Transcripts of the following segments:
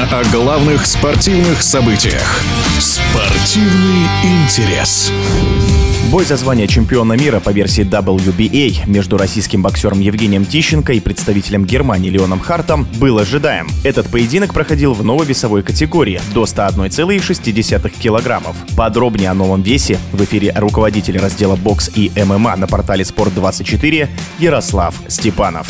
О главных спортивных событиях. Спортивный интерес. Бой за звание чемпиона мира по версии WBA между российским боксером Евгением Тищенко и представителем Германии Леоном Хартом был ожидаем. Этот поединок проходил в новой весовой категории до 101,6 килограммов. Подробнее о новом весе в эфире руководитель раздела бокс и ММА на портале Спорт24 Ярослав Степанов.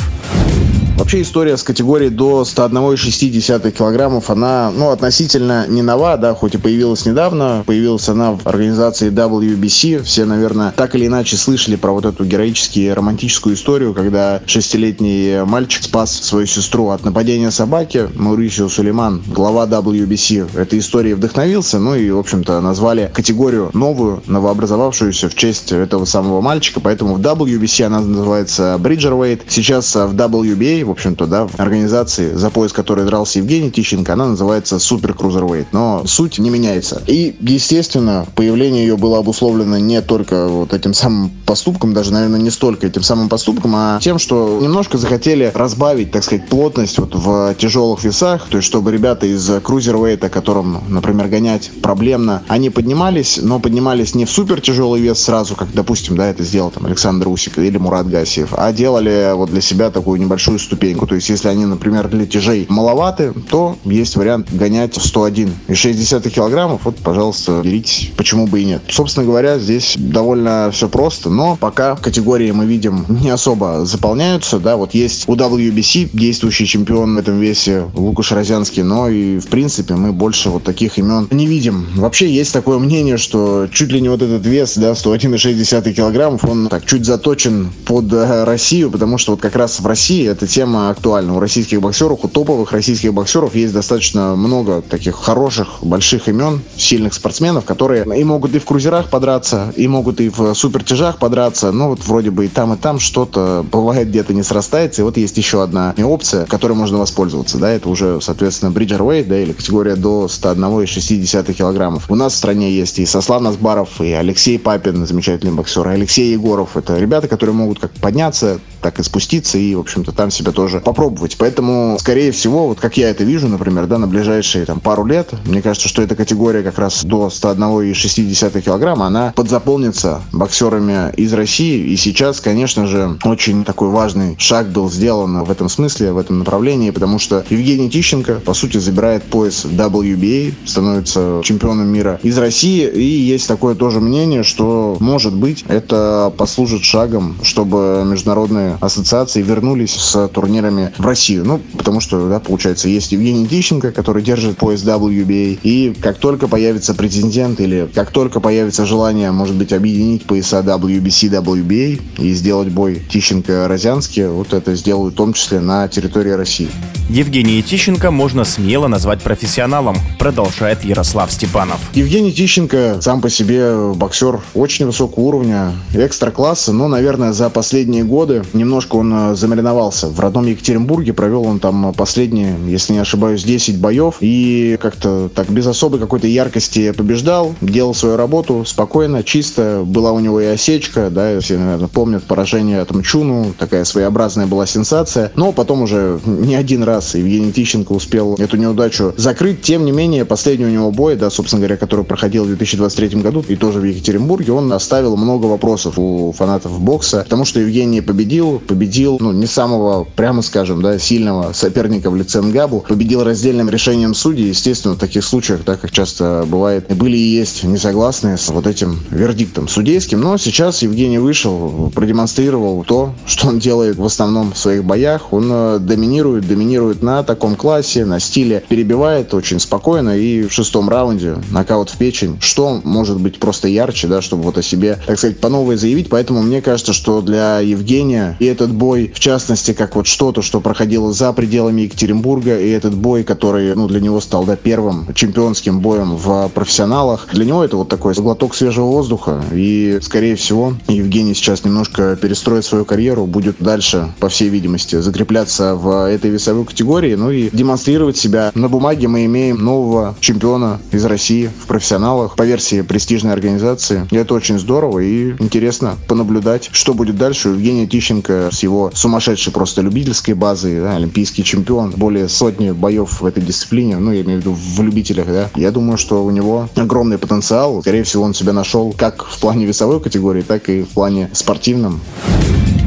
Вообще история с категорией до 101,6 килограммов, она, ну, относительно не нова, да, хоть и появилась недавно. Появилась она в организации WBC. Все, наверное, так или иначе слышали про вот эту героически романтическую историю, когда шестилетний мальчик спас свою сестру от нападения собаки. Маурисио Сулейман, глава WBC, этой историей вдохновился, ну и, в общем-то, назвали категорию новую, новообразовавшуюся в честь этого самого мальчика, поэтому в WBC она называется Bridgerweight. Сейчас в WBA в общем-то, да, в организации, за пояс которой дрался Евгений Тищенко, она называется Супер Крузервейт. Но суть не меняется. И, естественно, появление ее было обусловлено не только вот этим самым поступком, даже, наверное, не столько этим самым поступком, а тем, что немножко захотели разбавить, так сказать, плотность вот в тяжелых весах, то есть чтобы ребята из крузервейта, которым, например, гонять проблемно, они поднимались, но поднимались не в супер тяжелый вес сразу, как, допустим, да, это сделал там Александр Усик или Мурат Гасиев, а делали вот для себя такую небольшую ступень ступеньку. То есть, если они, например, для тяжей маловаты, то есть вариант гонять 101,6 килограммов. Вот, пожалуйста, беритесь. Почему бы и нет? Собственно говоря, здесь довольно все просто, но пока категории мы видим не особо заполняются. Да, вот есть у WBC действующий чемпион в этом весе Лукаш Розянский, но и в принципе мы больше вот таких имен не видим. Вообще есть такое мнение, что чуть ли не вот этот вес, да, 101,6 килограммов, он так чуть заточен под э, Россию, потому что вот как раз в России эта тема тема актуальна. У российских боксеров, у топовых российских боксеров есть достаточно много таких хороших, больших имен, сильных спортсменов, которые и могут и в крузерах подраться, и могут и в супертяжах подраться. Ну вот вроде бы и там, и там что-то бывает где-то не срастается. И вот есть еще одна опция, которой можно воспользоваться. Да, это уже, соответственно, Bridgerweight, да, или категория до 101,6 килограммов. У нас в стране есть и Сослан Азбаров, и Алексей Папин, замечательный боксер, и Алексей Егоров. Это ребята, которые могут как подняться, так и спуститься, и, в общем-то, там себя тоже попробовать. Поэтому, скорее всего, вот как я это вижу, например, да, на ближайшие там пару лет, мне кажется, что эта категория как раз до 101,6 килограмма, она подзаполнится боксерами из России. И сейчас, конечно же, очень такой важный шаг был сделан в этом смысле, в этом направлении, потому что Евгений Тищенко, по сути, забирает пояс WBA, становится чемпионом мира из России. И есть такое тоже мнение, что, может быть, это послужит шагом, чтобы международные ассоциации вернулись с турнира турнирами в Россию. Ну, потому что, да, получается, есть Евгений Тищенко, который держит пояс WBA, и как только появится претендент или как только появится желание, может быть, объединить пояса WBC, WBA и сделать бой Тищенко-Розянский, вот это сделают в том числе на территории России. Евгения Тищенко можно смело назвать профессионалом, продолжает Ярослав Степанов. Евгений Тищенко сам по себе боксер очень высокого уровня, экстра-класса, но, наверное, за последние годы немножко он э, замариновался в родном Екатеринбурге. Провел он там последние, если не ошибаюсь, 10 боев. И как-то так без особой какой-то яркости побеждал, делал свою работу спокойно, чисто. Была у него и осечка, да, все, наверное, помнят поражение от Мчуну. Такая своеобразная была сенсация. Но потом уже не один раз Евгений Тищенко успел эту неудачу закрыть. Тем не менее, последний у него бой, да, собственно говоря, который проходил в 2023 году, и тоже в Екатеринбурге, он оставил много вопросов у фанатов бокса, потому что Евгений победил, победил, ну, не самого прям прямо скажем, да, сильного соперника в лице Нгабу, победил раздельным решением судей. Естественно, в таких случаях, да, как часто бывает, были и есть несогласные с вот этим вердиктом судейским. Но сейчас Евгений вышел, продемонстрировал то, что он делает в основном в своих боях. Он э, доминирует, доминирует на таком классе, на стиле, перебивает очень спокойно и в шестом раунде нокаут в печень. Что может быть просто ярче, да, чтобы вот о себе, так сказать, по новой заявить. Поэтому мне кажется, что для Евгения и этот бой, в частности, как вот что-то, что проходило за пределами Екатеринбурга, и этот бой, который ну, для него стал да, первым чемпионским боем в профессионалах, для него это вот такой глоток свежего воздуха, и, скорее всего, Евгений сейчас немножко перестроит свою карьеру, будет дальше, по всей видимости, закрепляться в этой весовой категории, ну и демонстрировать себя. На бумаге мы имеем нового чемпиона из России в профессионалах по версии престижной организации. И это очень здорово и интересно понаблюдать, что будет дальше. Евгений Тищенко с его сумасшедшей просто любительской базой, да, олимпийский чемпион, более сотни боев в этой дисциплине, ну, я имею в виду в любителях, да. Я думаю, что у него огромный потенциал. Скорее всего, он себя нашел как в плане весовой категории, так и в плане спортивном.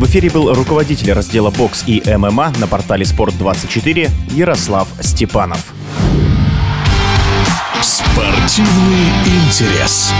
В эфире был руководитель раздела бокс и ММА на портале Спорт24 Ярослав Степанов. Спортивный интерес.